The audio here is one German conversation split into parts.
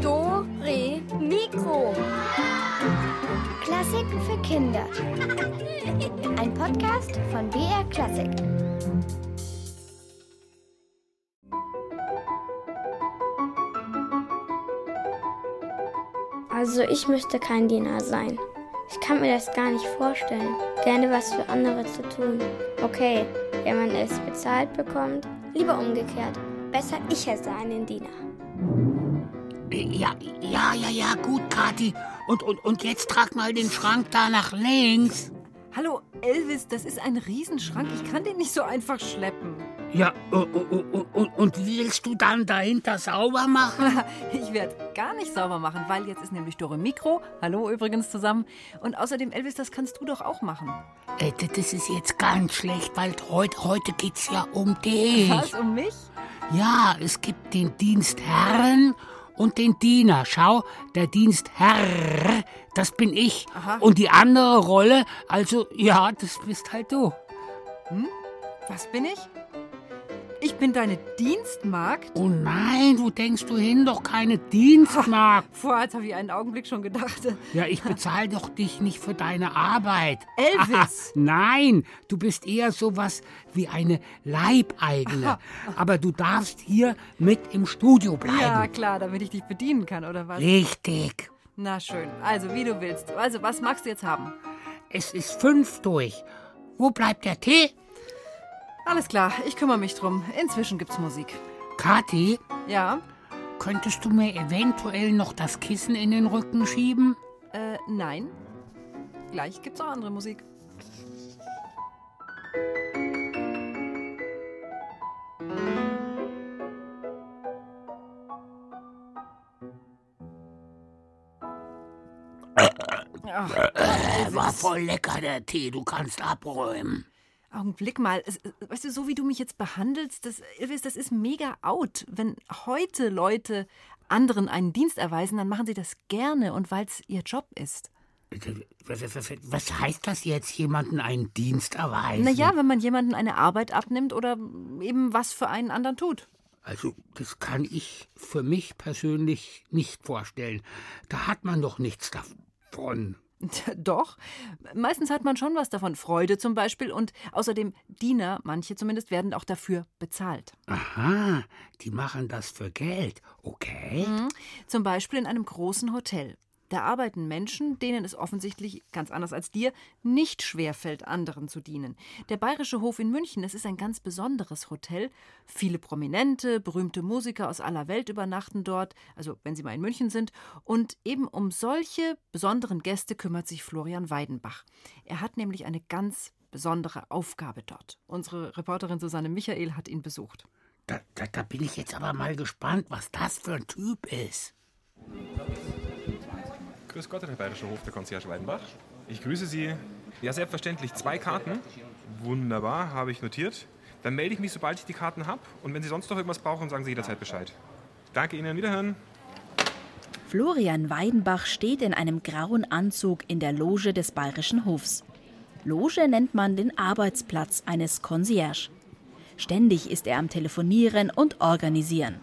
Do, Re, Mikro. Klassiken für Kinder. Ein Podcast von BR Klassik. Also ich möchte kein Diener sein. Ich kann mir das gar nicht vorstellen, gerne was für andere zu tun. Okay, wenn man es bezahlt bekommt, lieber umgekehrt. Besser ich hätte einen Diener. Ja, ja, ja, ja, gut, Kathi. Und, und, und jetzt trag mal den Schrank da nach links. Hallo, Elvis, das ist ein Riesenschrank. Ich kann den nicht so einfach schleppen. Ja, und, willst du dann dahinter sauber machen? Ich werde gar nicht sauber machen, weil jetzt ist nämlich Dore Mikro. Hallo übrigens zusammen. Und außerdem, Elvis, das kannst du doch auch machen. Äh, das ist jetzt ganz schlecht, weil heute, heute geht's ja um dich. Was, um mich? Ja, es gibt den Dienstherren und den Diener. Schau, der Dienstherr, das bin ich. Aha. Und die andere Rolle, also ja, das bist halt du. Hm? Was bin ich? Ich bin deine Dienstmagd? Oh nein, wo denkst du hin? Doch keine Dienstmagd. Vorher habe ich einen Augenblick schon gedacht. Ja, ich bezahle doch dich nicht für deine Arbeit. Elvis! Aha, nein, du bist eher sowas wie eine Leibeigene. Aber du darfst hier mit im Studio bleiben. Ja, klar, damit ich dich bedienen kann, oder was? Richtig. Na schön, also wie du willst. Also, was magst du jetzt haben? Es ist fünf durch. Wo bleibt der Tee? Alles klar, ich kümmere mich drum. Inzwischen gibt's Musik. Kathi, Ja? könntest du mir eventuell noch das Kissen in den Rücken schieben? Äh, nein. Gleich gibt's auch andere Musik. Ach, Äh, war voll lecker, der Tee. Du kannst abräumen. Augenblick mal. Äh, weißt du, so wie du mich jetzt behandelst, das, Elvis, das ist mega out. Wenn heute Leute anderen einen Dienst erweisen, dann machen sie das gerne und weil es ihr Job ist. Was heißt das jetzt, jemanden einen Dienst erweisen? Naja, wenn man jemanden eine Arbeit abnimmt oder eben was für einen anderen tut. Also, das kann ich für mich persönlich nicht vorstellen. Da hat man doch nichts davon. Doch, meistens hat man schon was davon. Freude zum Beispiel und außerdem Diener, manche zumindest, werden auch dafür bezahlt. Aha, die machen das für Geld. Okay. Mhm. Zum Beispiel in einem großen Hotel. Da arbeiten Menschen, denen es offensichtlich, ganz anders als dir, nicht schwerfällt, anderen zu dienen. Der Bayerische Hof in München, das ist ein ganz besonderes Hotel. Viele prominente, berühmte Musiker aus aller Welt übernachten dort, also wenn sie mal in München sind. Und eben um solche besonderen Gäste kümmert sich Florian Weidenbach. Er hat nämlich eine ganz besondere Aufgabe dort. Unsere Reporterin Susanne Michael hat ihn besucht. Da, da, da bin ich jetzt aber mal gespannt, was das für ein Typ ist. Grüß Gott, Herr Bayerischer Hof, der Concierge Weidenbach. Ich grüße Sie. Ja, selbstverständlich. Zwei Karten. Wunderbar, habe ich notiert. Dann melde ich mich, sobald ich die Karten habe. Und wenn Sie sonst noch irgendwas brauchen, sagen Sie jederzeit Bescheid. Danke Ihnen, wiederhören. Florian Weidenbach steht in einem grauen Anzug in der Loge des Bayerischen Hofs. Loge nennt man den Arbeitsplatz eines Concierge. Ständig ist er am Telefonieren und Organisieren.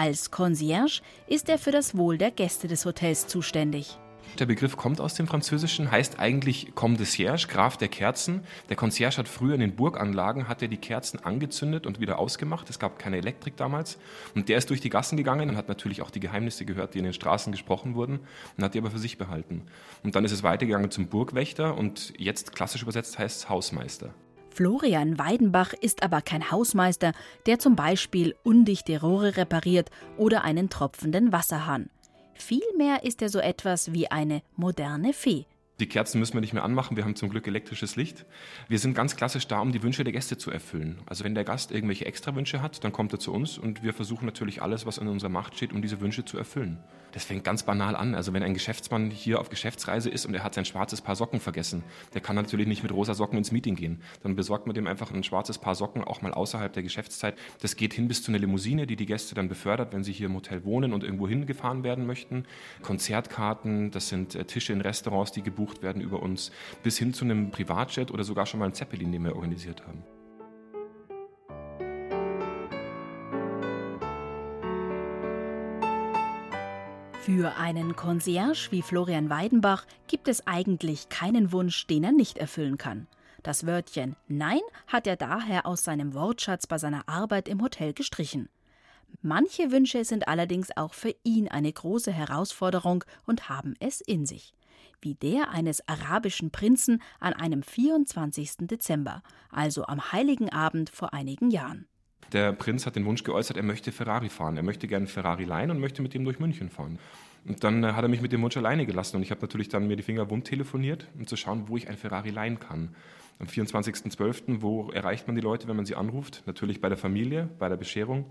Als Concierge ist er für das Wohl der Gäste des Hotels zuständig. Der Begriff kommt aus dem Französischen, heißt eigentlich Comte de Cierge, Graf der Kerzen. Der Concierge hat früher in den Burganlagen hat er die Kerzen angezündet und wieder ausgemacht. Es gab keine Elektrik damals. Und der ist durch die Gassen gegangen und hat natürlich auch die Geheimnisse gehört, die in den Straßen gesprochen wurden, und hat die aber für sich behalten. Und dann ist es weitergegangen zum Burgwächter und jetzt klassisch übersetzt heißt es Hausmeister. Florian Weidenbach ist aber kein Hausmeister, der zum Beispiel undichte Rohre repariert oder einen tropfenden Wasserhahn. Vielmehr ist er so etwas wie eine moderne Fee. Die Kerzen müssen wir nicht mehr anmachen, wir haben zum Glück elektrisches Licht. Wir sind ganz klassisch da, um die Wünsche der Gäste zu erfüllen. Also wenn der Gast irgendwelche Extrawünsche hat, dann kommt er zu uns und wir versuchen natürlich alles, was in unserer Macht steht, um diese Wünsche zu erfüllen. Das fängt ganz banal an. Also wenn ein Geschäftsmann hier auf Geschäftsreise ist und er hat sein schwarzes Paar Socken vergessen, der kann natürlich nicht mit rosa Socken ins Meeting gehen. Dann besorgt man dem einfach ein schwarzes Paar Socken, auch mal außerhalb der Geschäftszeit. Das geht hin bis zu einer Limousine, die die Gäste dann befördert, wenn sie hier im Hotel wohnen und irgendwo hingefahren werden möchten. Konzertkarten, das sind äh, Tische in Restaurants, die gebucht werden über uns, bis hin zu einem Privatjet oder sogar schon mal einen Zeppelin, den wir organisiert haben. Für einen Concierge wie Florian Weidenbach gibt es eigentlich keinen Wunsch, den er nicht erfüllen kann. Das Wörtchen Nein hat er daher aus seinem Wortschatz bei seiner Arbeit im Hotel gestrichen. Manche Wünsche sind allerdings auch für ihn eine große Herausforderung und haben es in sich. Wie der eines arabischen Prinzen an einem 24. Dezember, also am heiligen Abend vor einigen Jahren. Der Prinz hat den Wunsch geäußert, er möchte Ferrari fahren. Er möchte gerne Ferrari leihen und möchte mit ihm durch München fahren. Und dann äh, hat er mich mit dem Wunsch alleine gelassen und ich habe natürlich dann mir die Finger wund telefoniert, um zu schauen, wo ich ein Ferrari leihen kann. Am 24.12., wo erreicht man die Leute, wenn man sie anruft? Natürlich bei der Familie, bei der Bescherung.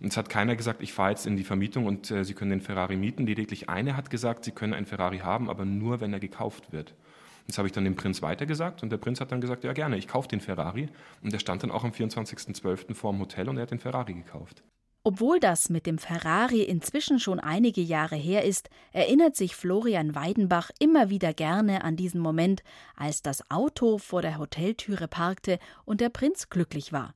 Und es hat keiner gesagt, ich fahre jetzt in die Vermietung und äh, Sie können den Ferrari mieten. Lediglich eine hat gesagt, Sie können einen Ferrari haben, aber nur, wenn er gekauft wird. Das habe ich dann dem Prinz weitergesagt und der Prinz hat dann gesagt, ja gerne, ich kaufe den Ferrari. Und der stand dann auch am 24.12. vor dem Hotel und er hat den Ferrari gekauft. Obwohl das mit dem Ferrari inzwischen schon einige Jahre her ist, erinnert sich Florian Weidenbach immer wieder gerne an diesen Moment, als das Auto vor der Hoteltüre parkte und der Prinz glücklich war.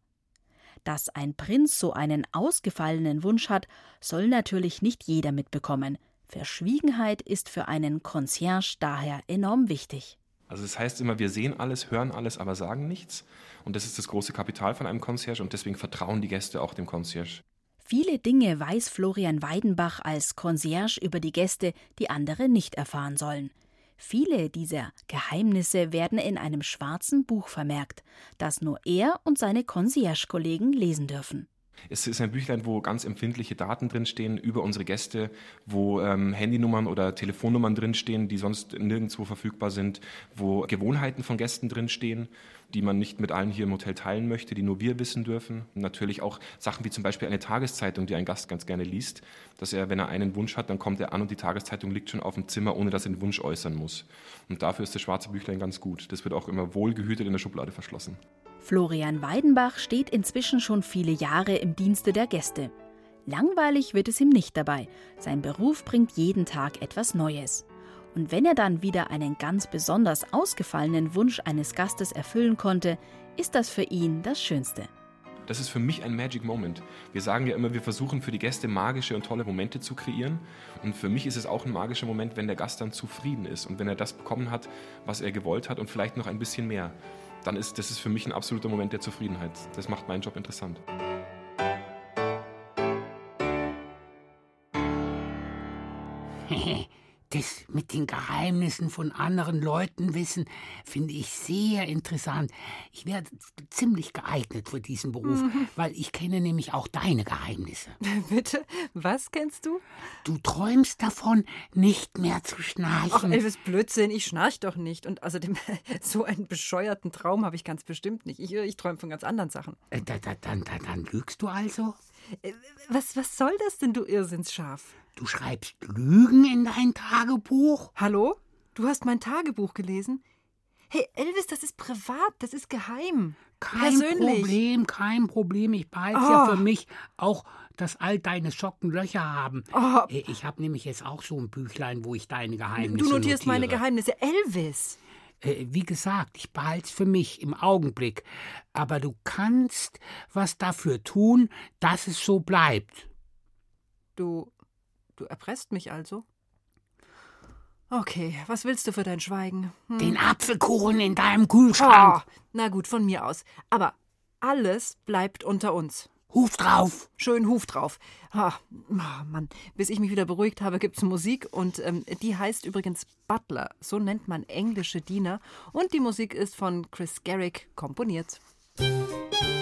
Dass ein Prinz so einen ausgefallenen Wunsch hat, soll natürlich nicht jeder mitbekommen. Verschwiegenheit ist für einen Concierge daher enorm wichtig. Also es das heißt immer, wir sehen alles, hören alles, aber sagen nichts. Und das ist das große Kapital von einem Concierge und deswegen vertrauen die Gäste auch dem Concierge. Viele Dinge weiß Florian Weidenbach als Concierge über die Gäste, die andere nicht erfahren sollen. Viele dieser Geheimnisse werden in einem schwarzen Buch vermerkt, das nur er und seine Concierge-Kollegen lesen dürfen. Es ist ein Büchlein, wo ganz empfindliche Daten drinstehen über unsere Gäste, wo ähm, Handynummern oder Telefonnummern drinstehen, die sonst nirgendwo verfügbar sind, wo Gewohnheiten von Gästen drinstehen, die man nicht mit allen hier im Hotel teilen möchte, die nur wir wissen dürfen. Und natürlich auch Sachen wie zum Beispiel eine Tageszeitung, die ein Gast ganz gerne liest, dass er, wenn er einen Wunsch hat, dann kommt er an und die Tageszeitung liegt schon auf dem Zimmer, ohne dass er den Wunsch äußern muss. Und dafür ist das schwarze Büchlein ganz gut. Das wird auch immer wohlgehütet in der Schublade verschlossen. Florian Weidenbach steht inzwischen schon viele Jahre im Dienste der Gäste. Langweilig wird es ihm nicht dabei. Sein Beruf bringt jeden Tag etwas Neues. Und wenn er dann wieder einen ganz besonders ausgefallenen Wunsch eines Gastes erfüllen konnte, ist das für ihn das Schönste. Das ist für mich ein Magic Moment. Wir sagen ja immer, wir versuchen für die Gäste magische und tolle Momente zu kreieren. Und für mich ist es auch ein magischer Moment, wenn der Gast dann zufrieden ist und wenn er das bekommen hat, was er gewollt hat und vielleicht noch ein bisschen mehr dann ist das ist für mich ein absoluter Moment der Zufriedenheit. Das macht meinen Job interessant. Das mit den Geheimnissen von anderen Leuten wissen, finde ich sehr interessant. Ich wäre ziemlich geeignet für diesen Beruf, mhm. weil ich kenne nämlich auch deine Geheimnisse. Bitte? Was kennst du? Du träumst davon, nicht mehr zu schnarchen. Ach, Elvis, Blödsinn, ich schnarch doch nicht. Und außerdem, so einen bescheuerten Traum habe ich ganz bestimmt nicht. Ich, ich träume von ganz anderen Sachen. Äh, da, da, dann, da, dann lügst du also? Äh, was, was soll das denn, du Irrsinnsschaf? Du schreibst Lügen in dein Tagebuch? Hallo? Du hast mein Tagebuch gelesen? Hey, Elvis, das ist privat, das ist geheim. Kein Persönlich. Problem, kein Problem. Ich behalte es oh. ja für mich auch, dass all deine Socken Löcher haben. Oh. Ich habe nämlich jetzt auch so ein Büchlein, wo ich deine Geheimnisse Du notierst notiere. meine Geheimnisse. Elvis! Äh, wie gesagt, ich behalte es für mich im Augenblick. Aber du kannst was dafür tun, dass es so bleibt. Du Du erpresst mich also? Okay, was willst du für dein Schweigen? Hm? Den Apfelkuchen in deinem Kühlschrank. Oh, na gut, von mir aus. Aber alles bleibt unter uns. Huf drauf. Schön Huf drauf. Oh, oh Mann, bis ich mich wieder beruhigt habe, gibt's Musik und ähm, die heißt übrigens Butler. So nennt man englische Diener. Und die Musik ist von Chris Garrick komponiert. Musik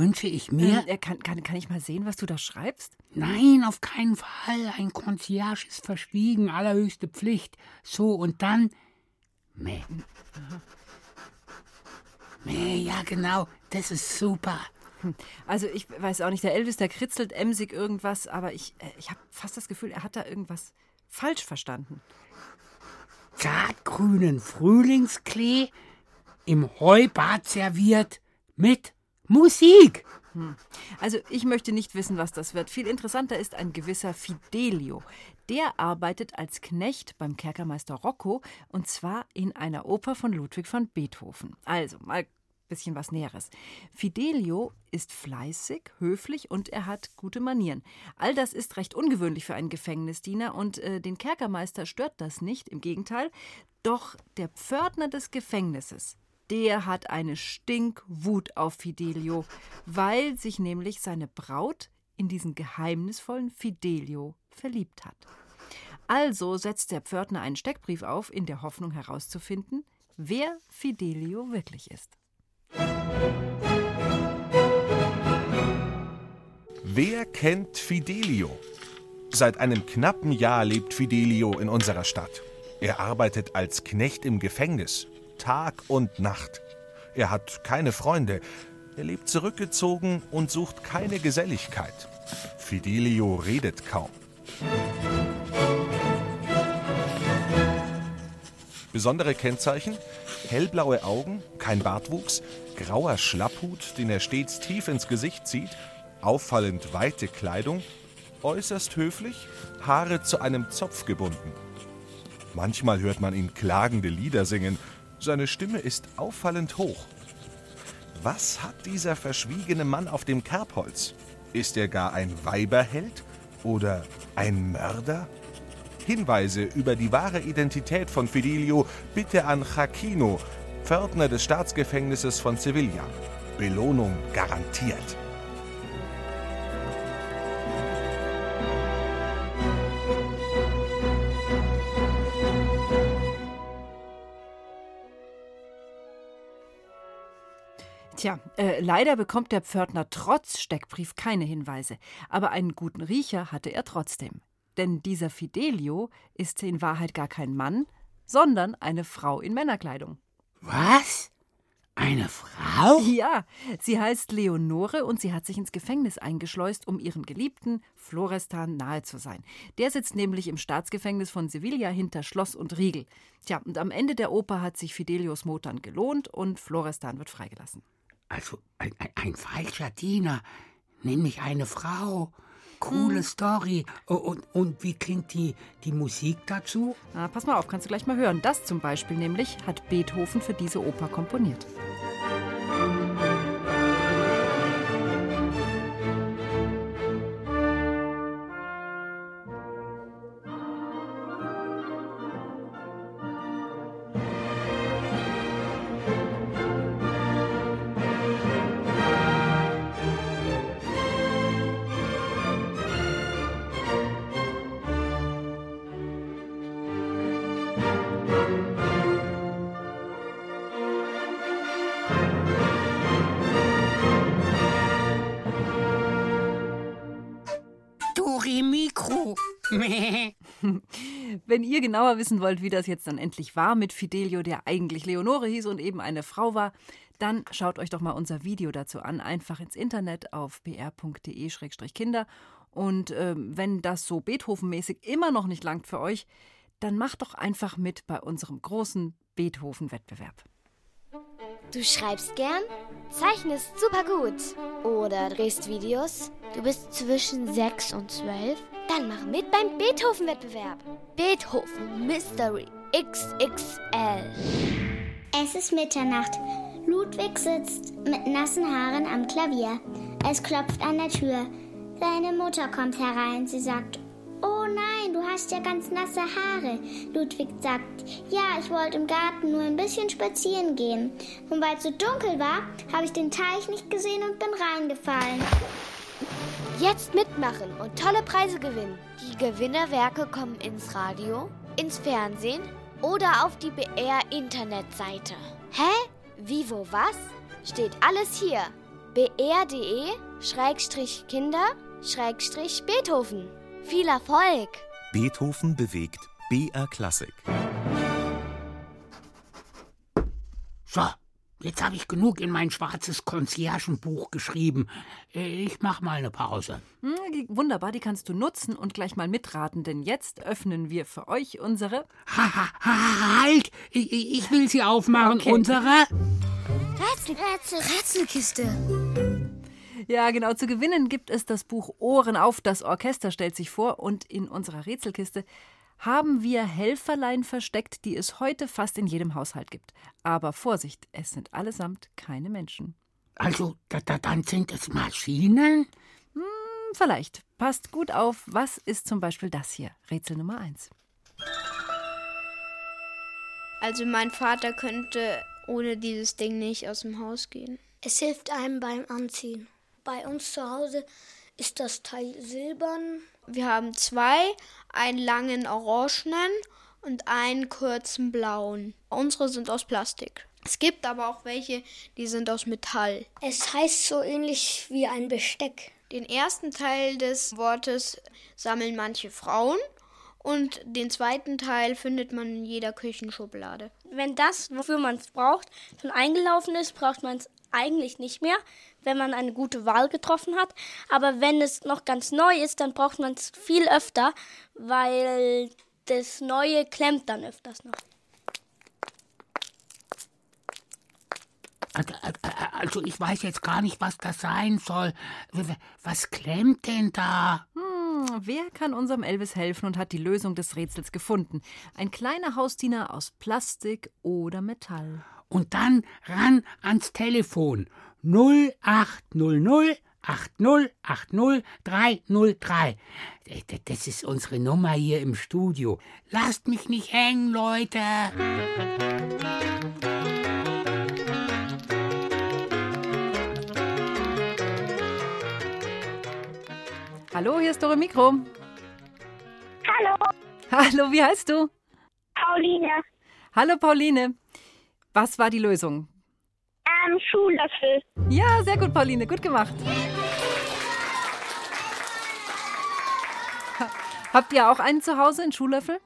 wünsche ich mir. Äh, kann, kann, kann ich mal sehen, was du da schreibst? Nein, auf keinen Fall. Ein Concierge ist verschwiegen, allerhöchste Pflicht. So, und dann. Meh. Ja, genau. Das ist super. Also ich weiß auch nicht, der Elvis, der kritzelt emsig irgendwas, aber ich, äh, ich habe fast das Gefühl, er hat da irgendwas falsch verstanden. Zartgrünen Frühlingsklee im Heubad serviert mit Musik. Hm. Also ich möchte nicht wissen, was das wird. Viel interessanter ist ein gewisser Fidelio. Der arbeitet als Knecht beim Kerkermeister Rocco und zwar in einer Oper von Ludwig van Beethoven. Also mal bisschen was Näheres. Fidelio ist fleißig, höflich und er hat gute Manieren. All das ist recht ungewöhnlich für einen Gefängnisdiener und äh, den Kerkermeister stört das nicht, im Gegenteil. Doch der Pförtner des Gefängnisses, der hat eine Stinkwut auf Fidelio, weil sich nämlich seine Braut in diesen geheimnisvollen Fidelio verliebt hat. Also setzt der Pförtner einen Steckbrief auf, in der Hoffnung herauszufinden, wer Fidelio wirklich ist. Wer kennt Fidelio? Seit einem knappen Jahr lebt Fidelio in unserer Stadt. Er arbeitet als Knecht im Gefängnis, Tag und Nacht. Er hat keine Freunde, er lebt zurückgezogen und sucht keine Geselligkeit. Fidelio redet kaum. Besondere Kennzeichen? Hellblaue Augen, kein Bartwuchs, grauer Schlapphut, den er stets tief ins Gesicht zieht, auffallend weite Kleidung, äußerst höflich, Haare zu einem Zopf gebunden. Manchmal hört man ihn klagende Lieder singen, seine Stimme ist auffallend hoch. Was hat dieser verschwiegene Mann auf dem Kerbholz? Ist er gar ein Weiberheld oder ein Mörder? Hinweise über die wahre Identität von Fidelio bitte an Jacquino, Pförtner des Staatsgefängnisses von Sevilla. Belohnung garantiert. Tja, äh, leider bekommt der Pförtner trotz Steckbrief keine Hinweise. Aber einen guten Riecher hatte er trotzdem. Denn dieser Fidelio ist in Wahrheit gar kein Mann, sondern eine Frau in Männerkleidung. Was? Eine Frau? Ja, sie heißt Leonore und sie hat sich ins Gefängnis eingeschleust, um ihren Geliebten Florestan nahe zu sein. Der sitzt nämlich im Staatsgefängnis von Sevilla hinter Schloss und Riegel. Tja, und am Ende der Oper hat sich Fidelios Motern gelohnt und Florestan wird freigelassen. Also ein, ein, ein falscher Diener, nämlich eine Frau. Coole hm. Story. Und, und wie klingt die, die Musik dazu? Na, pass mal auf, kannst du gleich mal hören. Das zum Beispiel nämlich hat Beethoven für diese Oper komponiert. Genauer wissen wollt, wie das jetzt dann endlich war mit Fidelio, der eigentlich Leonore hieß und eben eine Frau war, dann schaut euch doch mal unser Video dazu an. Einfach ins Internet auf br.de-kinder. Und äh, wenn das so Beethoven-mäßig immer noch nicht langt für euch, dann macht doch einfach mit bei unserem großen Beethoven-Wettbewerb. Du schreibst gern, zeichnest super gut oder drehst Videos. Du bist zwischen 6 und 12 dann mach mit beim Beethoven-Wettbewerb. Beethoven Mystery XXL. Es ist Mitternacht. Ludwig sitzt mit nassen Haaren am Klavier. Es klopft an der Tür. Seine Mutter kommt herein. Sie sagt, Oh nein, du hast ja ganz nasse Haare. Ludwig sagt, ja, ich wollte im Garten nur ein bisschen spazieren gehen. Und weil es so dunkel war, habe ich den Teich nicht gesehen und bin reingefallen. Jetzt mitmachen und tolle Preise gewinnen. Die Gewinnerwerke kommen ins Radio, ins Fernsehen oder auf die BR-Internetseite. Hä? Wie, wo, was? Steht alles hier. br.de-kinder-beethoven. Viel Erfolg! Beethoven bewegt BR Klassik. So, Jetzt habe ich genug in mein schwarzes Conciergenbuch geschrieben. Äh, ich mach mal eine Pause. Hm, wunderbar, die kannst du nutzen und gleich mal mitraten, denn jetzt öffnen wir für euch unsere. Ha, ha, ha, halt! Ich, ich will sie aufmachen. Okay. Unsere. Rätsel, Rätsel, Rätselkiste. Ja, genau. Zu gewinnen gibt es das Buch Ohren auf. Das Orchester stellt sich vor und in unserer Rätselkiste haben wir Helferlein versteckt, die es heute fast in jedem Haushalt gibt. Aber Vorsicht, es sind allesamt keine Menschen. Also, da, da, dann sind es Maschinen? Hm, vielleicht. Passt gut auf. Was ist zum Beispiel das hier? Rätsel Nummer 1. Also, mein Vater könnte ohne dieses Ding nicht aus dem Haus gehen. Es hilft einem beim Anziehen. Bei uns zu Hause ist das Teil silbern wir haben zwei, einen langen orangenen und einen kurzen blauen. Unsere sind aus Plastik. Es gibt aber auch welche, die sind aus Metall. Es heißt so ähnlich wie ein Besteck. Den ersten Teil des Wortes sammeln manche Frauen und den zweiten Teil findet man in jeder Küchenschublade. Wenn das, wofür man es braucht, schon eingelaufen ist, braucht man es eigentlich nicht mehr, wenn man eine gute Wahl getroffen hat. Aber wenn es noch ganz neu ist, dann braucht man es viel öfter, weil das Neue klemmt dann öfters noch. Also, also ich weiß jetzt gar nicht, was das sein soll. Was klemmt denn da? Hm, wer kann unserem Elvis helfen und hat die Lösung des Rätsels gefunden? Ein kleiner Hausdiener aus Plastik oder Metall und dann ran ans Telefon 0800 8080303. Das ist unsere Nummer hier im Studio. Lasst mich nicht hängen, Leute. Hallo, hier ist Dore Mikro. Hallo. Hallo, wie heißt du? Pauline. Hallo, Pauline. Was war die Lösung? Ähm, Schuhlöffel. Ja, sehr gut, Pauline. Gut gemacht. Habt ihr auch einen zu Hause, einen Schuhlöffel?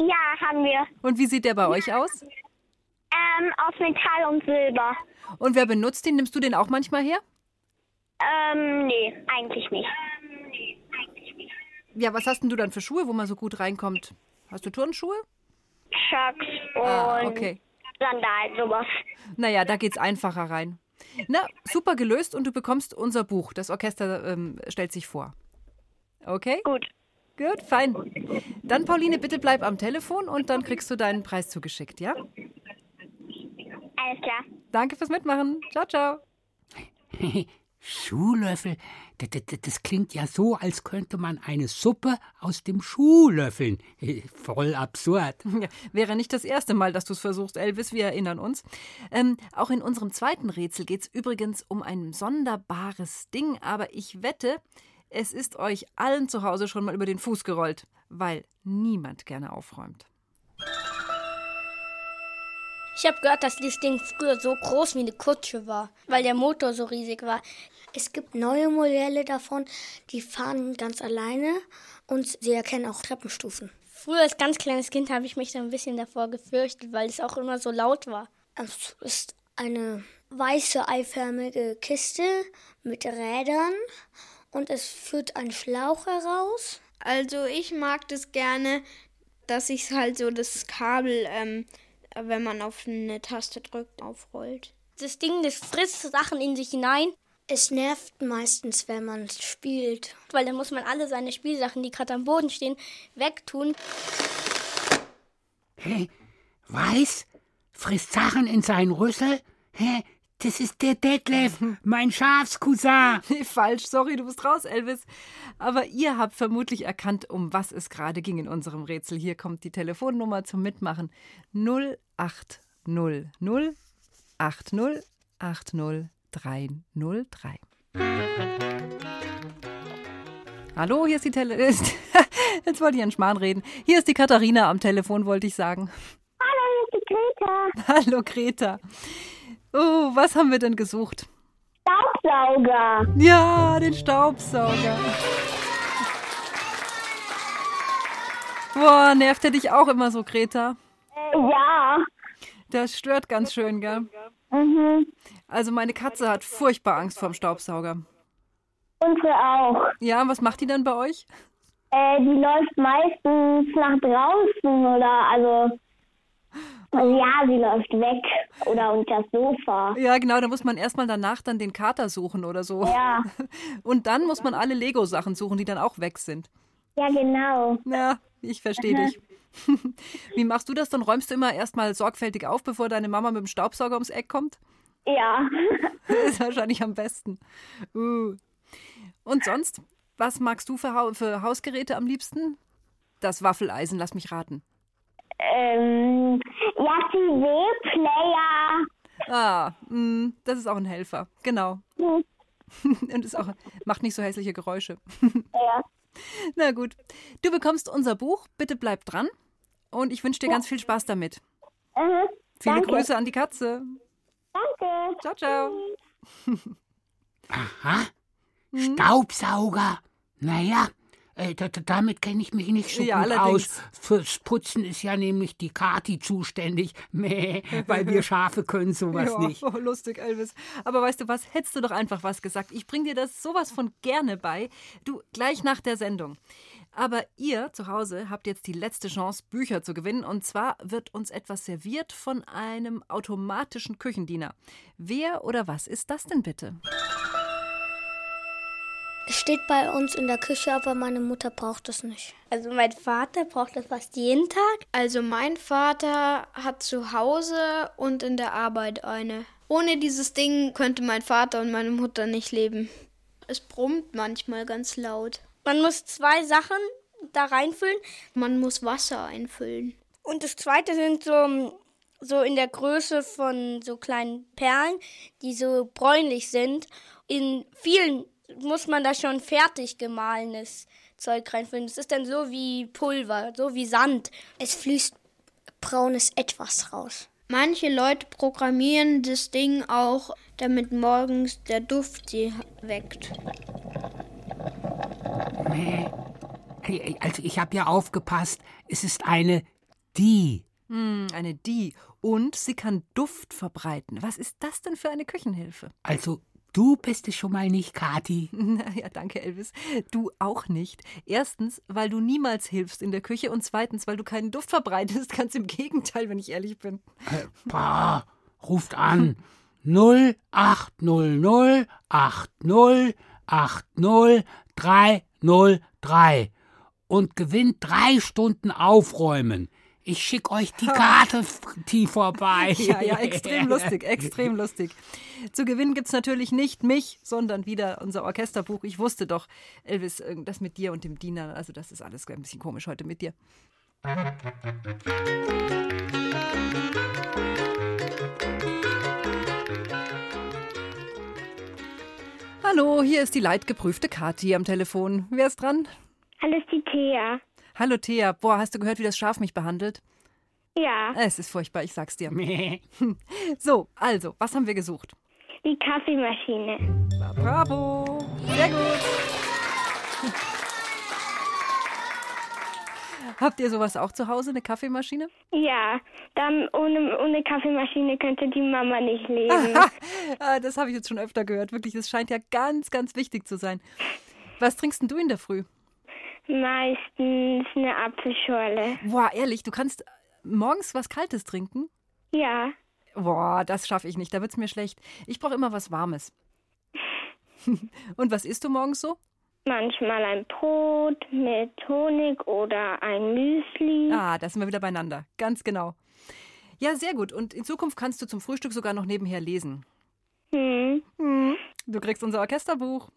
Ja, haben wir. Und wie sieht der bei euch aus? Ähm, aus Metall und Silber. Und wer benutzt den? Nimmst du den auch manchmal her? Ähm, nee, eigentlich nicht. Ja, was hast denn du dann für Schuhe, wo man so gut reinkommt? Hast du Turnschuhe? Chucks ah, und ah, okay. Sandalen, sowas. Naja, da geht's einfacher rein. Na, super gelöst und du bekommst unser Buch. Das Orchester ähm, stellt sich vor. Okay? Gut. Gut, fein. Dann, Pauline, bitte bleib am Telefon und dann kriegst du deinen Preis zugeschickt, ja? Alles klar. Danke fürs Mitmachen. Ciao, ciao. Schuhlöffel, das, das, das, klingt ja so, als könnte man eine Suppe aus dem Schuh löffeln. Voll absurd. Ja, wäre nicht das erste Mal, dass du es versuchst, Elvis, wir erinnern uns. Ähm, auch in unserem zweiten Rätsel geht es übrigens um ein sonderbares Ding, aber ich wette, es ist euch allen zu Hause schon mal über den Fuß gerollt, weil niemand gerne aufräumt. Ich habe gehört, dass dieses Ding früher so groß wie eine Kutsche war, weil der Motor so riesig war. Es gibt neue Modelle davon, die fahren ganz alleine und sie erkennen auch Treppenstufen. Früher als ganz kleines Kind habe ich mich da ein bisschen davor gefürchtet, weil es auch immer so laut war. Es ist eine weiße eiförmige Kiste mit Rädern und es führt ein Schlauch heraus. Also ich mag das gerne, dass ich halt so das Kabel ähm, wenn man auf eine Taste drückt, aufrollt. Das Ding, das frisst Sachen in sich hinein. Es nervt meistens, wenn man spielt. Weil dann muss man alle seine Spielsachen, die gerade am Boden stehen, wegtun. Hä? Weiß? Frisst Sachen in seinen Rüssel? Hä? Das ist der Detlef, mein Schafscousin. Falsch, sorry, du bist raus, Elvis. Aber ihr habt vermutlich erkannt, um was es gerade ging in unserem Rätsel. Hier kommt die Telefonnummer zum Mitmachen. 0800 80 80 303. Hallo, hier ist die Tele... Jetzt wollte ich an Schmarrn reden. Hier ist die Katharina am Telefon, wollte ich sagen. Hallo, hier ist die Greta. Hallo, Greta. Oh, was haben wir denn gesucht? Staubsauger. Ja, den Staubsauger. Boah, nervt er dich auch immer so, Greta? Äh, ja. Das stört ganz schön, gell? Mhm. Also meine Katze hat furchtbar Angst vorm Staubsauger. Unsere auch. Ja, was macht die dann bei euch? Äh, die läuft meistens nach draußen oder also. Ja, sie läuft weg oder unter das Sofa. Ja, genau, da muss man erstmal danach dann den Kater suchen oder so. Ja. Und dann muss man alle Lego-Sachen suchen, die dann auch weg sind. Ja, genau. Ja, ich verstehe dich. Wie machst du das? Dann räumst du immer erstmal sorgfältig auf, bevor deine Mama mit dem Staubsauger ums Eck kommt? Ja. ist wahrscheinlich am besten. Uh. Und sonst? Was magst du für, Hau für Hausgeräte am liebsten? Das Waffeleisen, lass mich raten. Ähm, ja, TV-Player. Ah, mh, das ist auch ein Helfer. Genau. Hm. Und ist auch, macht nicht so hässliche Geräusche. Ja. Na gut. Du bekommst unser Buch. Bitte bleib dran. Und ich wünsche dir ganz viel Spaß damit. Mhm. Viele Danke. Grüße an die Katze. Danke. Ciao, ciao. Aha. Staubsauger. Naja, äh, da, da- damit kenne ich mich nicht so Ja, gut allerdings. aus. Fürs Putzen ist ja nämlich die Kati zuständig. Meh, weil wir Schafe können sowas ja, nicht. Oh, lustig, Elvis. Aber weißt du was? Hättest du doch einfach was gesagt. Ich bring dir das sowas von gerne bei. Du, gleich nach der Sendung. Aber ihr zu Hause habt jetzt die letzte Chance, Bücher zu gewinnen. Und zwar wird uns etwas serviert von einem automatischen Küchendiener. Wer oder was ist das denn bitte? Es steht bei uns in der Küche, aber meine Mutter braucht es nicht. Also mein Vater braucht das fast jeden Tag. Also mein Vater hat zu Hause und in der Arbeit eine. Ohne dieses Ding könnte mein Vater und meine Mutter nicht leben. Es brummt manchmal ganz laut. Man muss zwei Sachen da reinfüllen. Man muss Wasser einfüllen. Und das zweite sind so, so in der Größe von so kleinen Perlen, die so bräunlich sind. In vielen muss man da schon fertig gemahlenes Zeug reinfüllen. Das ist dann so wie Pulver, so wie Sand. Es fließt braunes Etwas raus. Manche Leute programmieren das Ding auch, damit morgens der Duft sie weckt. Also ich habe ja aufgepasst, es ist eine die. Hm, eine die. Und sie kann Duft verbreiten. Was ist das denn für eine Küchenhilfe? Also du bist es schon mal nicht, Kati. Na ja, danke, Elvis. Du auch nicht. Erstens, weil du niemals hilfst in der Küche und zweitens, weil du keinen Duft verbreitest. Ganz im Gegenteil, wenn ich ehrlich bin. Äh, Bah, ruft an 0800 80 80 303 und gewinnt drei Stunden Aufräumen. Ich schicke euch die Karte vorbei. Ja, ja, extrem lustig, extrem lustig. Zu gewinnen gibt's natürlich nicht mich, sondern wieder unser Orchesterbuch. Ich wusste doch, Elvis, das mit dir und dem Diener, also das ist alles ein bisschen komisch heute mit dir. Hallo, hier ist die leidgeprüfte Kathi am Telefon. Wer ist dran? Hallo, ist die Thea. Hallo Thea. Boah, hast du gehört, wie das Schaf mich behandelt? Ja, Es ist furchtbar, ich sag's dir. So, also, was haben wir gesucht? die Kaffeemaschine. Bravo! Sehr gut! Habt ihr sowas auch zu Hause, eine Kaffeemaschine? Ja, dann ohne, ohne Kaffeemaschine könnte die Mama nicht leben. Ah, das habe ich jetzt schon öfter gehört. Wirklich, das scheint ja ganz, ganz wichtig zu sein. Was trinkst denn du in der Früh? Meistens eine Apfelschorle. Boah, ehrlich, du kannst morgens was Kaltes trinken? Ja, Boah, das schaffe ich nicht, da wird's mir schlecht. Ich brauche immer was Warmes. Und was isst du morgens so? manchmal ein Brot mit Honig oder ein Müsli. Ah, da sind wir wieder beieinander. Ganz genau. Ja, sehr gut. Und in Zukunft kannst du zum Frühstück sogar noch nebenher lesen. Hm, Du kriegst unser Orchesterbuch.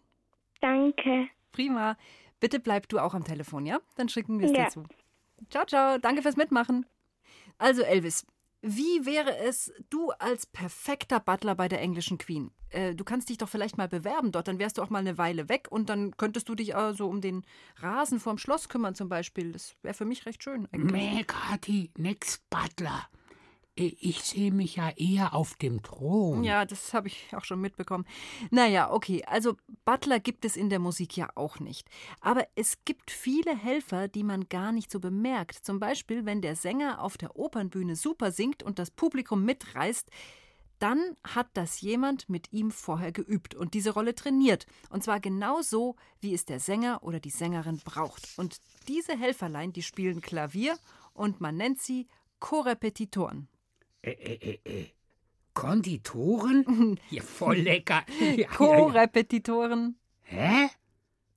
danke. Prima. Bitte bleib du auch am Telefon, ja? Dann schicken wir es Ja. dir zu. Ciao, ciao. Danke fürs Mitmachen. Also, Elvis, wie wäre es, du als perfekter Butler bei der englischen Queen? Äh, du kannst dich doch vielleicht mal bewerben dort, dann wärst du auch mal eine Weile weg und dann könntest du dich äh, so um den Rasen vorm Schloss kümmern zum Beispiel. Das wäre für mich recht schön eigentlich. Meh, Kati, nix Butler. Ich sehe mich ja eher auf dem Thron. Ja, das habe ich auch schon mitbekommen. Naja, okay, also Butler gibt es in der Musik ja auch nicht. Aber es gibt viele Helfer, die man gar nicht so bemerkt. Zum Beispiel, wenn der Sänger auf der Opernbühne super singt und das Publikum mitreißt, dann hat das jemand mit ihm vorher geübt und diese Rolle trainiert. Und zwar genau so, wie es der Sänger oder die Sängerin braucht. Und diese Helferlein, die spielen Klavier und man nennt sie Korrepetitoren. Äh, äh, äh, Konditoren? Ja, voll lecker. Ja, Korrepetitoren. Hä?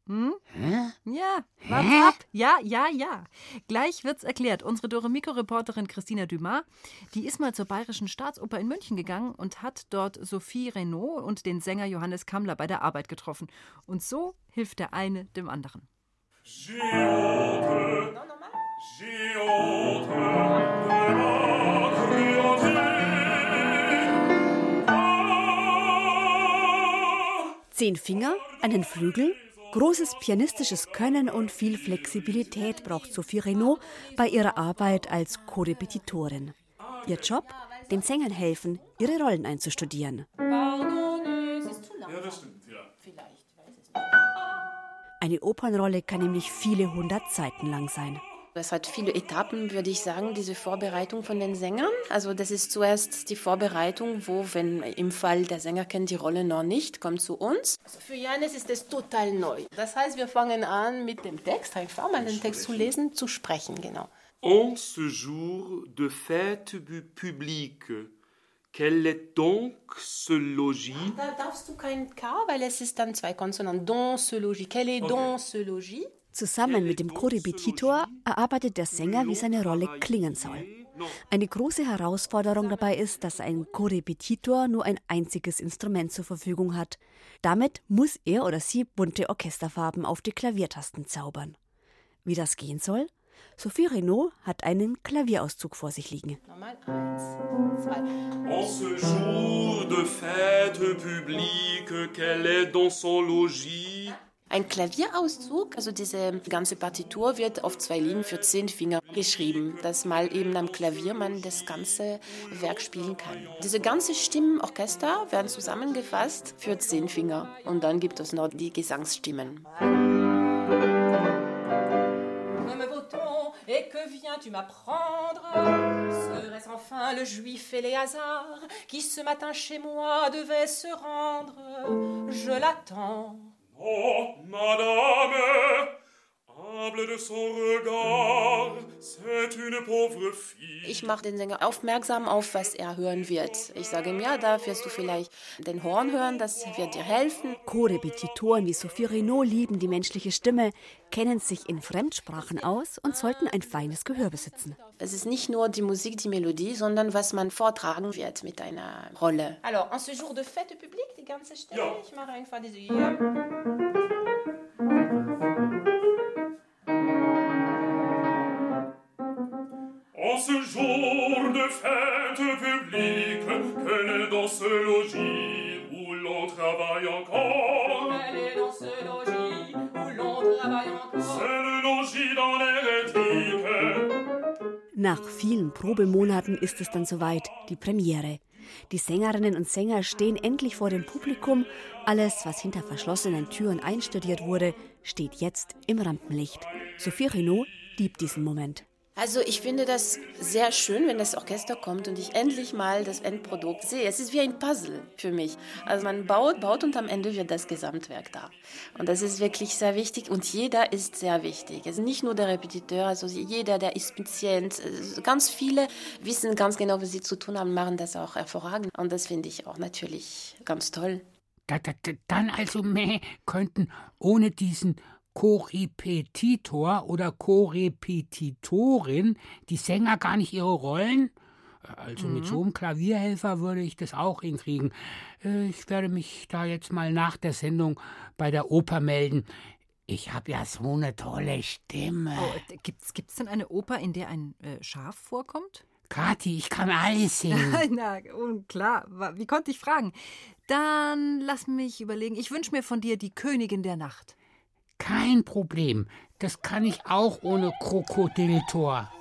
Hm? Hä? Ja, warte Hä? ab. Ja, ja, ja. Gleich wird's erklärt. Unsere Doremiko-Reporterin Christina Dumas, die ist mal zur Bayerischen Staatsoper in München gegangen und hat dort Sophie Renaud und den Sänger Johannes Kammler bei der Arbeit getroffen. Und so hilft der eine dem anderen. Zehn Finger, einen Flügel, großes pianistisches Können und viel Flexibilität braucht Sophie Renaud bei ihrer Arbeit als Korrepetitorin. Ihr Job? Den Sängern helfen, ihre Rollen einzustudieren. Eine Opernrolle kann nämlich viele hundert Seiten lang sein. Es hat viele Etappen, würde ich sagen, diese Vorbereitung von den Sängern. Also das ist zuerst die Vorbereitung, wo, wenn im Fall der Sänger kennt die Rolle noch nicht, kommt zu uns. Also für Janis ist es total neu. Das heißt, wir fangen an mit dem Text, einfach mal den Text zu lesen, zu sprechen, genau. En ce jour de fête bu- publique, quel est donc ce logis Da darfst du kein K, weil es ist dann zwei Konsonanten. Dans ce logis. Quel est dans ce logis? Zusammen mit dem Korrepetitor erarbeitet der Sänger, wie seine Rolle klingen soll. Eine große Herausforderung dabei ist, dass ein Korrepetitor nur ein einziges Instrument zur Verfügung hat. Damit muss er oder sie bunte Orchesterfarben auf die Klaviertasten zaubern. Wie das gehen soll? Sophie Renaud hat einen Klavierauszug vor sich liegen. Nochmal eins, zwei. En ce jour de fête publique, quel est dans son logis Ein Klavierauszug, also diese ganze Partitur wird auf zwei Linien für zehn Finger geschrieben, dass mal eben am Klavier man das ganze Werk spielen kann. Diese ganze Stimmenorchester werden zusammengefasst für zehn Finger und dann gibt es noch die Gesangsstimmen. Et que viens-tu m'apprendre Serait-ce enfin le juif Éléazar qui ce matin chez moi devait se rendre Je l'attends. Oh, madame, Ich mache den Sänger aufmerksam auf, was er hören wird. Ich sage ihm, ja, da wirst du vielleicht den Horn hören, das wird dir helfen. Korrepetitoren wie Sophie Renaud lieben die menschliche Stimme, kennen sich in Fremdsprachen aus und sollten ein feines Gehör besitzen. Es ist nicht nur die Musik, die Melodie, sondern was man vortragen wird mit einer Rolle. Alors, en ce jour de fête publique, die ganze Stelle, ich mache einfach diese. En ce jour de fête publique, est dans ce logis où l'on travaille encore est dans ce logis où l'on travaille encore. C'est le logis dans l'hérétique. Nach vielen Probemonaten ist es dann soweit, die Premiere. Die Sängerinnen und Sänger stehen endlich vor dem Publikum. Alles, was hinter verschlossenen Türen einstudiert wurde, steht jetzt im Rampenlicht. Sophie Renaud liebt diesen Moment. Also ich finde das sehr schön, wenn das Orchester kommt und ich endlich mal das Endprodukt sehe. Es ist wie ein Puzzle für mich. Also man baut, baut und am Ende wird das Gesamtwerk da. Und das ist wirklich sehr wichtig und jeder ist sehr wichtig. Also nicht nur der Repetiteur, also jeder, der ist Patient. Ganz viele wissen ganz genau, was sie zu tun haben, machen das auch hervorragend. Und das finde ich auch natürlich ganz toll. Da, da, da, dann also meh, könnten ohne diesen Korrepetitor oder Korrepetitorin die Sänger gar nicht ihre Rollen? Also mit Mhm. so einem Klavierhelfer würde ich das auch hinkriegen. Äh, Ich werde mich da jetzt mal nach der Sendung bei der Oper melden. Ich habe ja so eine tolle Stimme. Oh, gibt's, gibt's denn eine Oper, in der ein äh, Schaf vorkommt? Kathi, ich kann alles singen. Na, klar. Wa- Wie konnte ich fragen? Dann lass mich überlegen. Ich wünsche mir von dir die Königin der Nacht. Kein Problem. Das kann ich auch ohne Krokodiltor.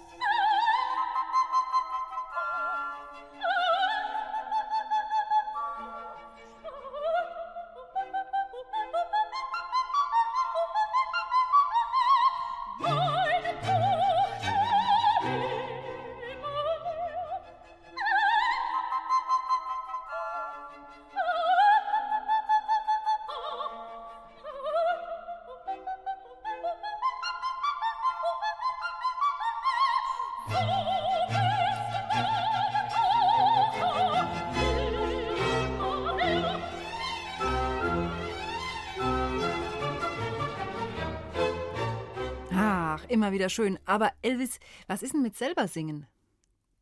Immer wieder schön. Aber Elvis, was ist denn mit selber singen?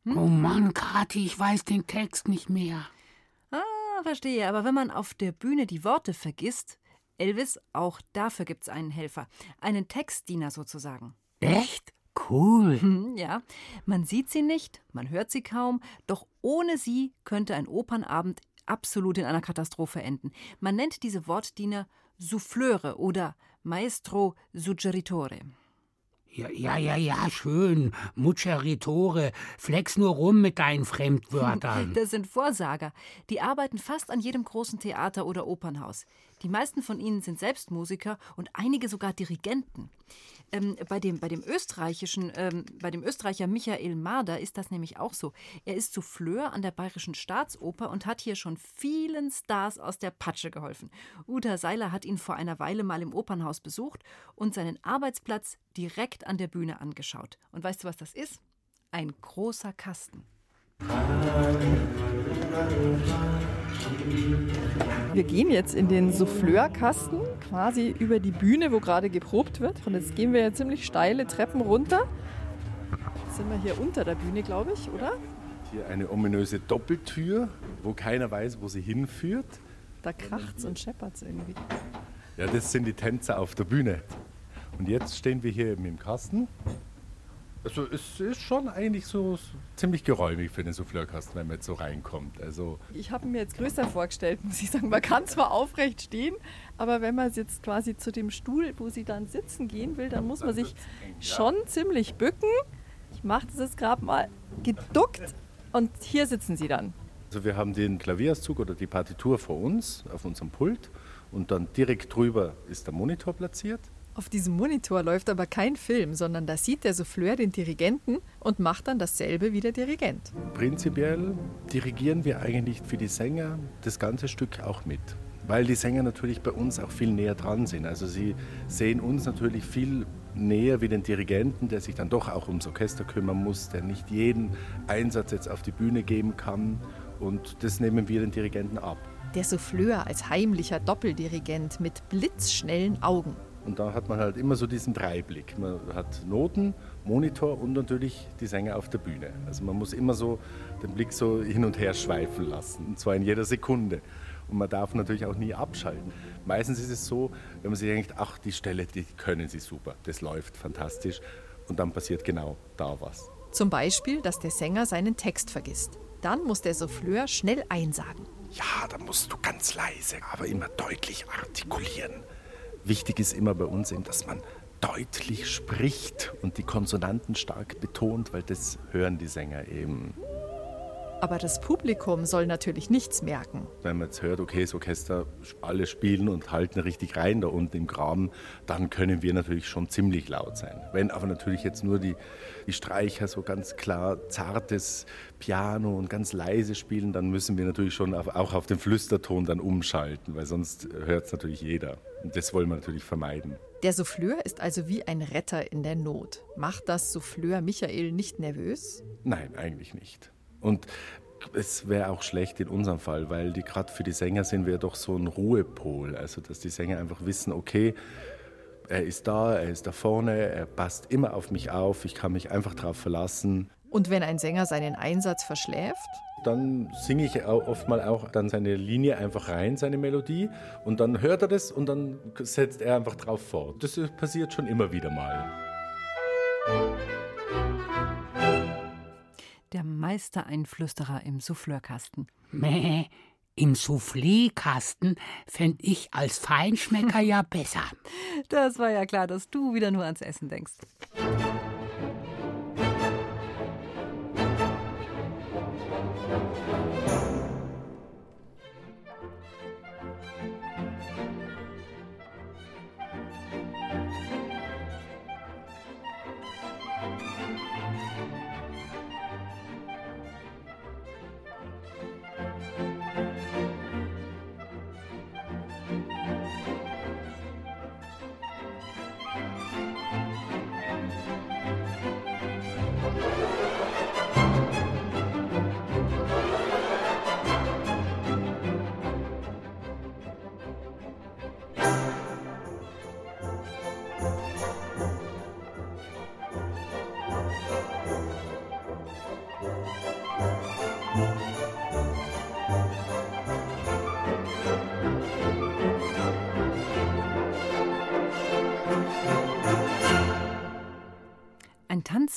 Hm? Oh Mann, Kathi, ich weiß den Text nicht mehr. Ah, verstehe. Aber wenn man auf der Bühne die Worte vergisst, Elvis, auch dafür gibt's einen Helfer. Einen Textdiener sozusagen. Echt? Cool. Hm, ja, man sieht sie nicht, man hört sie kaum, doch ohne sie könnte ein Opernabend absolut in einer Katastrophe enden. Man nennt diese Wortdiener Souffleure oder Maestro Suggeritore. Ja, ja, ja, ja, schön. Mucheritore. Flex nur rum mit deinen Fremdwörtern. Das sind Vorsager. Die arbeiten fast an jedem großen Theater oder Opernhaus. Die meisten von ihnen sind selbst Musiker und einige sogar Dirigenten. Ähm, bei, dem, bei, dem österreichischen, ähm, bei dem Österreicher Michael Marder ist das nämlich auch so. Er ist Souffleur an der Bayerischen Staatsoper und hat hier schon vielen Stars aus der Patsche geholfen. Uta Seiler hat ihn vor einer Weile mal im Opernhaus besucht und seinen Arbeitsplatz direkt an der Bühne angeschaut. Und weißt du, was das ist? Ein großer Kasten. Wir gehen jetzt in den Souffleurkasten, quasi über die Bühne, wo gerade geprobt wird. Und jetzt gehen wir ja ziemlich steile Treppen runter. Jetzt sind wir hier unter der Bühne, glaube ich, oder? Hier eine ominöse Doppeltür, wo keiner weiß, wo sie hinführt. Da kracht's und scheppert's irgendwie. Ja, das sind die Tänzer auf der Bühne. Und jetzt stehen wir hier eben im Kasten also es ist schon eigentlich so ziemlich geräumig für den Souffleurkasten, wenn man jetzt so reinkommt. Also ich habe mir jetzt größer vorgestellt, muss ich sagen. Man kann zwar aufrecht stehen, aber wenn man jetzt quasi zu dem Stuhl, wo sie dann sitzen gehen will, dann muss man sich schon ziemlich bücken. Ich mache das jetzt gerade mal geduckt und hier sitzen sie dann. Also wir haben den Klavierauszug oder die Partitur vor uns auf unserem Pult und dann direkt drüber ist der Monitor platziert. Auf diesem Monitor läuft aber kein Film, sondern da sieht der Souffleur den Dirigenten und macht dann dasselbe wie der Dirigent. Prinzipiell dirigieren wir eigentlich für die Sänger das ganze Stück auch mit. Weil die Sänger natürlich bei uns auch viel näher dran sind. Also sie sehen uns natürlich viel näher wie den Dirigenten, der sich dann doch auch ums Orchester kümmern muss, der nicht jeden Einsatz jetzt auf die Bühne geben kann. Und das nehmen wir den Dirigenten ab. Der Souffleur als heimlicher Doppeldirigent mit blitzschnellen Augen. Und da hat man halt immer so diesen Dreiblick. Man hat Noten, Monitor und natürlich die Sänger auf der Bühne. Also man muss immer so den Blick so hin und her schweifen lassen, und zwar in jeder Sekunde. Und man darf natürlich auch nie abschalten. Meistens ist es so, wenn man sich denkt, ach, die Stelle, die können sie super, das läuft fantastisch. Und dann passiert genau da was. Zum Beispiel, dass der Sänger seinen Text vergisst. Dann muss der Souffleur schnell einsagen. Ja, da musst du ganz leise, aber immer deutlich artikulieren. Wichtig ist immer bei uns eben, dass man deutlich spricht und die Konsonanten stark betont, weil das hören die Sänger eben. Aber das Publikum soll natürlich nichts merken. Wenn man jetzt hört, okay, das Orchester, alle spielen und halten richtig rein da unten im Graben, dann können wir natürlich schon ziemlich laut sein. Wenn aber natürlich jetzt nur die, die Streicher so ganz klar zartes Piano und ganz leise spielen, dann müssen wir natürlich schon auf, auch auf den Flüsterton dann umschalten, weil sonst hört es natürlich jeder. Und das wollen wir natürlich vermeiden. Der Souffleur ist also wie ein Retter in der Not. Macht das Souffleur Michael nicht nervös? Nein, eigentlich nicht. Und es wäre auch schlecht in unserem Fall, weil die gerade für die Sänger sind wir doch so ein Ruhepol. Also dass die Sänger einfach wissen, okay, er ist da, er ist da vorne, er passt immer auf mich auf, ich kann mich einfach darauf verlassen. Und wenn ein Sänger seinen Einsatz verschläft? Dann singe ich oft mal auch dann seine Linie einfach rein, seine Melodie, und dann hört er das und dann setzt er einfach drauf fort. Das passiert schon immer wieder mal. Der Meistereinflüsterer im Souffleurkasten. Mäh, im Soufflé-Kasten fände ich als Feinschmecker ja besser. Das war ja klar, dass du wieder nur ans Essen denkst.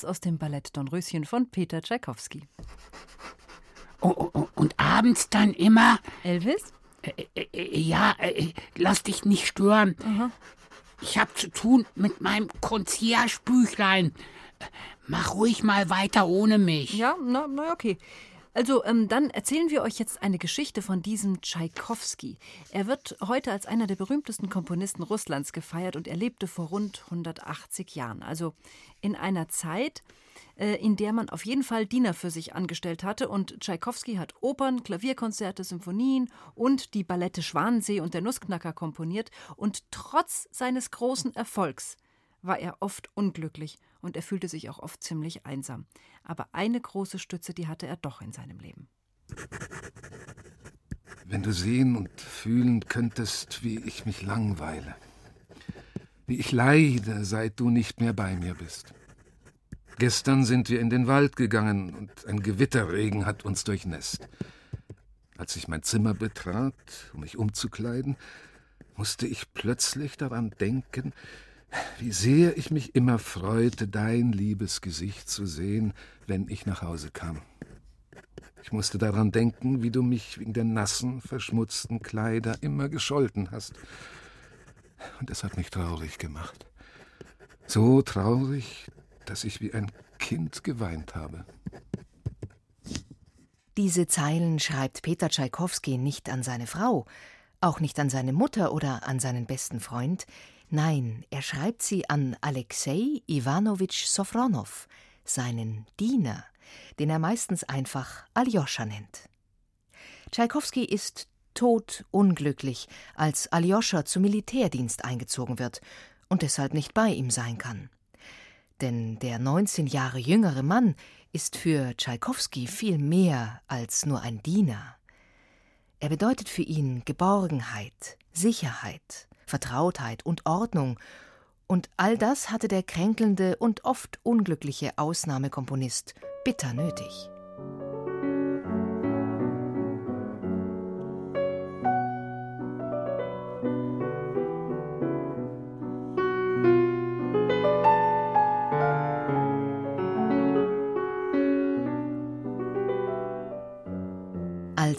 Satz aus dem Ballett Dornröschen von Peter Tschaikowski. Oh, oh, und abends dann immer. Elvis? Äh, äh, ja, äh, lass dich nicht stören. Aha. Ich hab zu tun mit meinem Concierge-Büchlein. Mach ruhig mal weiter ohne mich. Ja, na, na okay. Also, ähm, dann erzählen wir euch jetzt eine Geschichte von diesem Tschaikowski. Er wird heute als einer der berühmtesten Komponisten Russlands gefeiert und er lebte vor rund 180 Jahren. Also in einer Zeit, äh, in der man auf jeden Fall Diener für sich angestellt hatte. Und Tschaikowski hat Opern, Klavierkonzerte, Symphonien und die Ballette Schwanensee und der Nussknacker komponiert. Und trotz seines großen Erfolgs war er oft unglücklich und er fühlte sich auch oft ziemlich einsam. Aber eine große Stütze, die hatte er doch in seinem Leben. Wenn du sehen und fühlen könntest, wie ich mich langweile, wie ich leide, seit du nicht mehr bei mir bist. Gestern sind wir in den Wald gegangen und ein Gewitterregen hat uns durchnässt. Als ich mein Zimmer betrat, um mich umzukleiden, musste ich plötzlich daran denken, wie sehr ich mich immer freute, dein liebes Gesicht zu sehen, wenn ich nach Hause kam. Ich musste daran denken, wie du mich wegen der nassen, verschmutzten Kleider immer gescholten hast. Und es hat mich traurig gemacht. So traurig, dass ich wie ein Kind geweint habe. Diese Zeilen schreibt Peter Tschaikowski nicht an seine Frau, auch nicht an seine Mutter oder an seinen besten Freund. Nein, er schreibt sie an Alexei Iwanowitsch Sofronow, seinen Diener, den er meistens einfach Aljoscha nennt. Tschaikowski ist todunglücklich, als Aljoscha zum Militärdienst eingezogen wird und deshalb nicht bei ihm sein kann. Denn der 19 Jahre jüngere Mann ist für Tschaikowski viel mehr als nur ein Diener. Er bedeutet für ihn Geborgenheit, Sicherheit, Vertrautheit und Ordnung, und all das hatte der kränkelnde und oft unglückliche Ausnahmekomponist bitter nötig.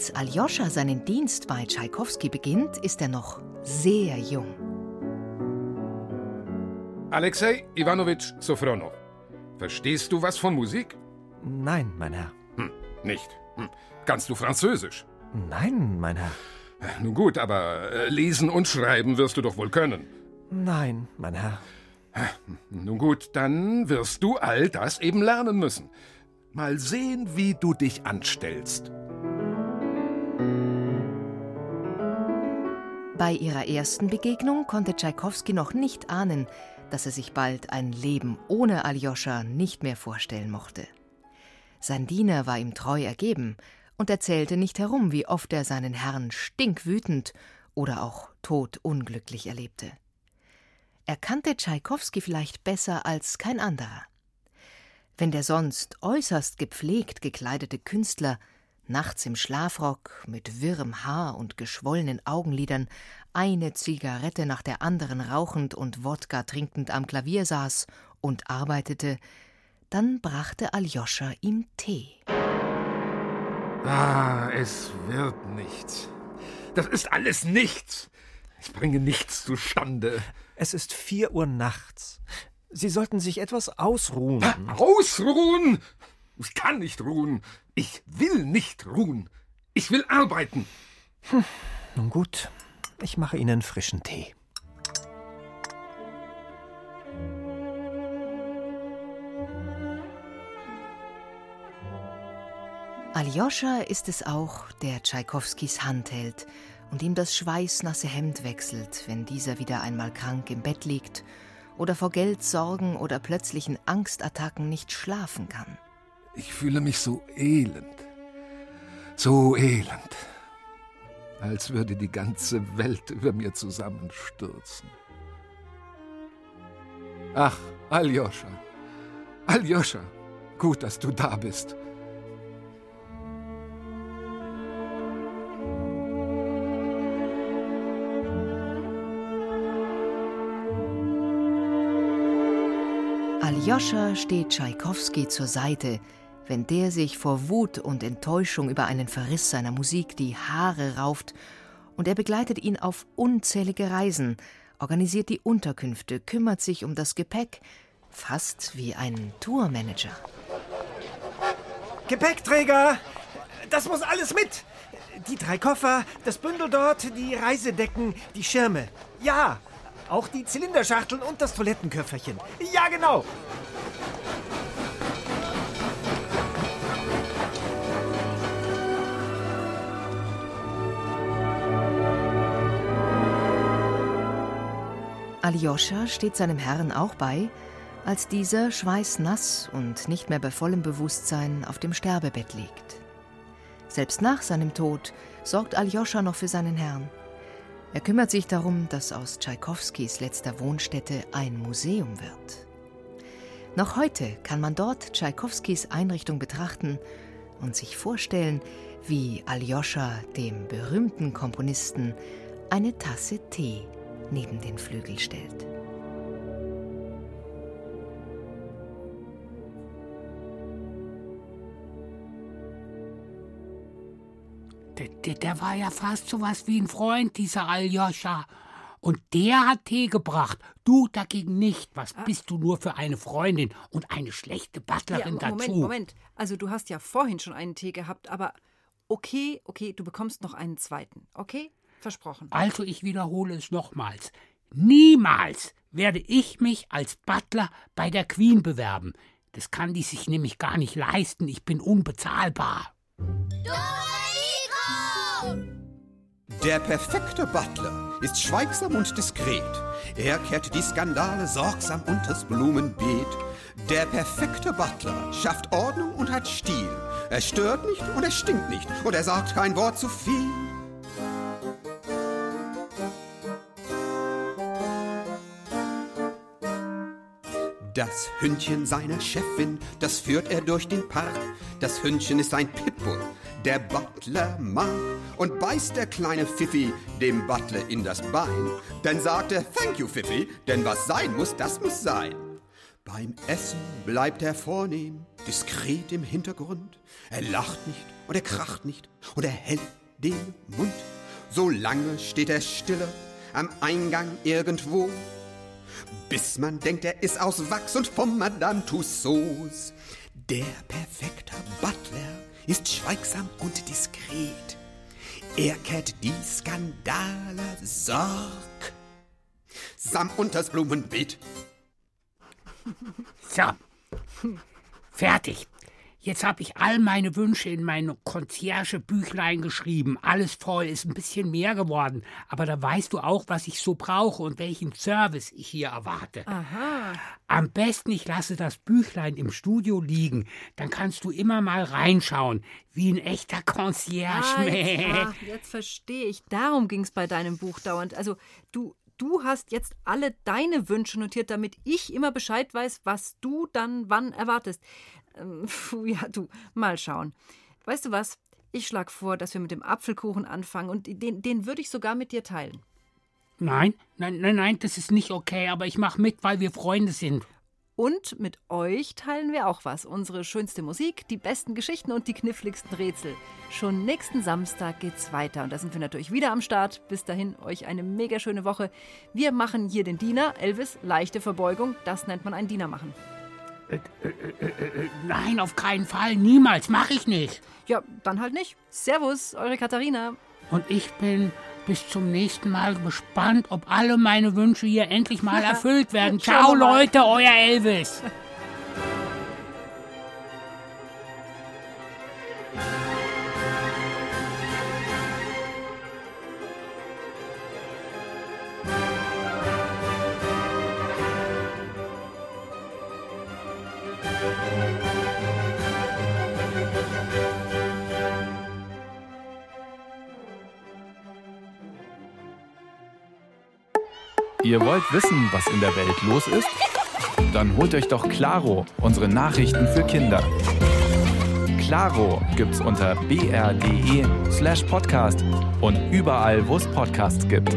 Als Aljoscha seinen Dienst bei Tschaikowski beginnt, ist er noch sehr jung. Alexei Iwanowitsch Sofronow, verstehst du was von Musik? Nein, mein Herr. Hm, nicht. Hm. Kannst du Französisch? Nein, mein Herr. Nun gut, aber äh, lesen und schreiben wirst du doch wohl können. Nein, mein Herr. Nun gut, dann wirst du all das eben lernen müssen. Mal sehen, wie du dich anstellst. Bei ihrer ersten Begegnung konnte Tschaikowski noch nicht ahnen, dass er sich bald ein Leben ohne Aljoscha nicht mehr vorstellen mochte. Sein Diener war ihm treu ergeben und erzählte nicht herum, wie oft er seinen Herrn stinkwütend oder auch todunglücklich erlebte. Er kannte Tschaikowski vielleicht besser als kein anderer. Wenn der sonst äußerst gepflegt gekleidete Künstler nachts im Schlafrock mit wirrem Haar und geschwollenen Augenlidern, eine Zigarette nach der anderen rauchend und Wodka trinkend am Klavier saß und arbeitete, dann brachte Aljoscha ihm Tee. Ah, es wird nichts. Das ist alles nichts. Ich bringe nichts zustande. Es ist vier Uhr nachts. Sie sollten sich etwas ausruhen. Ausruhen? Ich kann nicht ruhen. Ich will nicht ruhen. Ich will arbeiten. Hm, nun gut, ich mache Ihnen frischen Tee. Aljoscha ist es auch, der Tschaikowskis Hand hält und ihm das schweißnasse Hemd wechselt, wenn dieser wieder einmal krank im Bett liegt oder vor Geldsorgen oder plötzlichen Angstattacken nicht schlafen kann. Ich fühle mich so elend, so elend, als würde die ganze Welt über mir zusammenstürzen. Ach, Aljoscha, Aljoscha, gut, dass du da bist. Aljoscha steht Tschaikowski zur Seite, wenn der sich vor Wut und Enttäuschung über einen Verriss seiner Musik die Haare rauft, und er begleitet ihn auf unzählige Reisen, organisiert die Unterkünfte, kümmert sich um das Gepäck, fast wie ein Tourmanager. Gepäckträger! Das muss alles mit! Die drei Koffer, das Bündel dort, die Reisedecken, die Schirme. Ja, auch die Zylinderschachteln und das Toilettenköfferchen. Ja, genau. Aljoscha steht seinem Herrn auch bei, als dieser schweißnass und nicht mehr bei vollem Bewusstsein auf dem Sterbebett liegt. Selbst nach seinem Tod sorgt Aljoscha noch für seinen Herrn. Er kümmert sich darum, dass aus Tschaikowskis letzter Wohnstätte ein Museum wird. Noch heute kann man dort Tschaikowskis Einrichtung betrachten und sich vorstellen, wie Aljoscha dem berühmten Komponisten eine Tasse Tee neben den Flügel stellt. Der, der, der, war ja fast so was wie ein Freund, dieser Aljoscha. Und der hat Tee gebracht. Du dagegen nicht. Was bist du nur für eine Freundin und eine schlechte Butlerin ja, Moment, dazu? Moment. Also du hast ja vorhin schon einen Tee gehabt, aber okay, okay, du bekommst noch einen zweiten. Okay? Versprochen. Also ich wiederhole es nochmals. Niemals werde ich mich als Butler bei der Queen bewerben. Das kann die sich nämlich gar nicht leisten. Ich bin unbezahlbar. Der perfekte Butler ist schweigsam und diskret. Er kehrt die Skandale sorgsam unters Blumenbeet. Der perfekte Butler schafft Ordnung und hat Stil. Er stört nicht und er stinkt nicht und er sagt kein Wort zu viel. Das Hündchen seiner Chefin, das führt er durch den Park. Das Hündchen ist ein Pitbull, der Butler mag. Und beißt der kleine Pfiffi dem Butler in das Bein. Dann sagt er, thank you, Pfiffi, denn was sein muss, das muss sein. Beim Essen bleibt er vornehm, diskret im Hintergrund. Er lacht nicht und er kracht nicht und er hält den Mund. So lange steht er stille am Eingang irgendwo bis man denkt, er ist aus Wachs und vom Madame Tussauds. Der perfekte Butler ist schweigsam und diskret. Er kehrt die Skandale Sorg sam unters Blumenbeet. So, fertig. Jetzt habe ich all meine Wünsche in mein Concierge-Büchlein geschrieben. Alles voll, ist ein bisschen mehr geworden. Aber da weißt du auch, was ich so brauche und welchen Service ich hier erwarte. Aha. Am besten, ich lasse das Büchlein im Studio liegen. Dann kannst du immer mal reinschauen, wie ein echter Concierge. Ah, jetzt, ah, jetzt verstehe ich. Darum ging es bei deinem Buch dauernd. Also, du, du hast jetzt alle deine Wünsche notiert, damit ich immer Bescheid weiß, was du dann wann erwartest. Ähm, ja, du, mal schauen. Weißt du was? Ich schlage vor, dass wir mit dem Apfelkuchen anfangen und den, den würde ich sogar mit dir teilen. Nein, nein, nein, nein, das ist nicht okay, aber ich mache mit, weil wir Freunde sind. Und mit euch teilen wir auch was. Unsere schönste Musik, die besten Geschichten und die kniffligsten Rätsel. Schon nächsten Samstag geht's weiter. Und da sind wir natürlich wieder am Start. Bis dahin euch eine mega schöne Woche. Wir machen hier den Diener. Elvis, leichte Verbeugung. Das nennt man ein Diener machen. Äh, äh, äh, nein, auf keinen Fall. Niemals. Mache ich nicht. Ja, dann halt nicht. Servus, eure Katharina. Und ich bin bis zum nächsten Mal gespannt, ob alle meine Wünsche hier endlich mal erfüllt werden. Ciao, Leute, euer Elvis. Ihr wollt wissen, was in der Welt los ist? Dann holt euch doch Claro, unsere Nachrichten für Kinder. Claro gibt's unter br.de slash podcast und überall, wo es Podcasts gibt.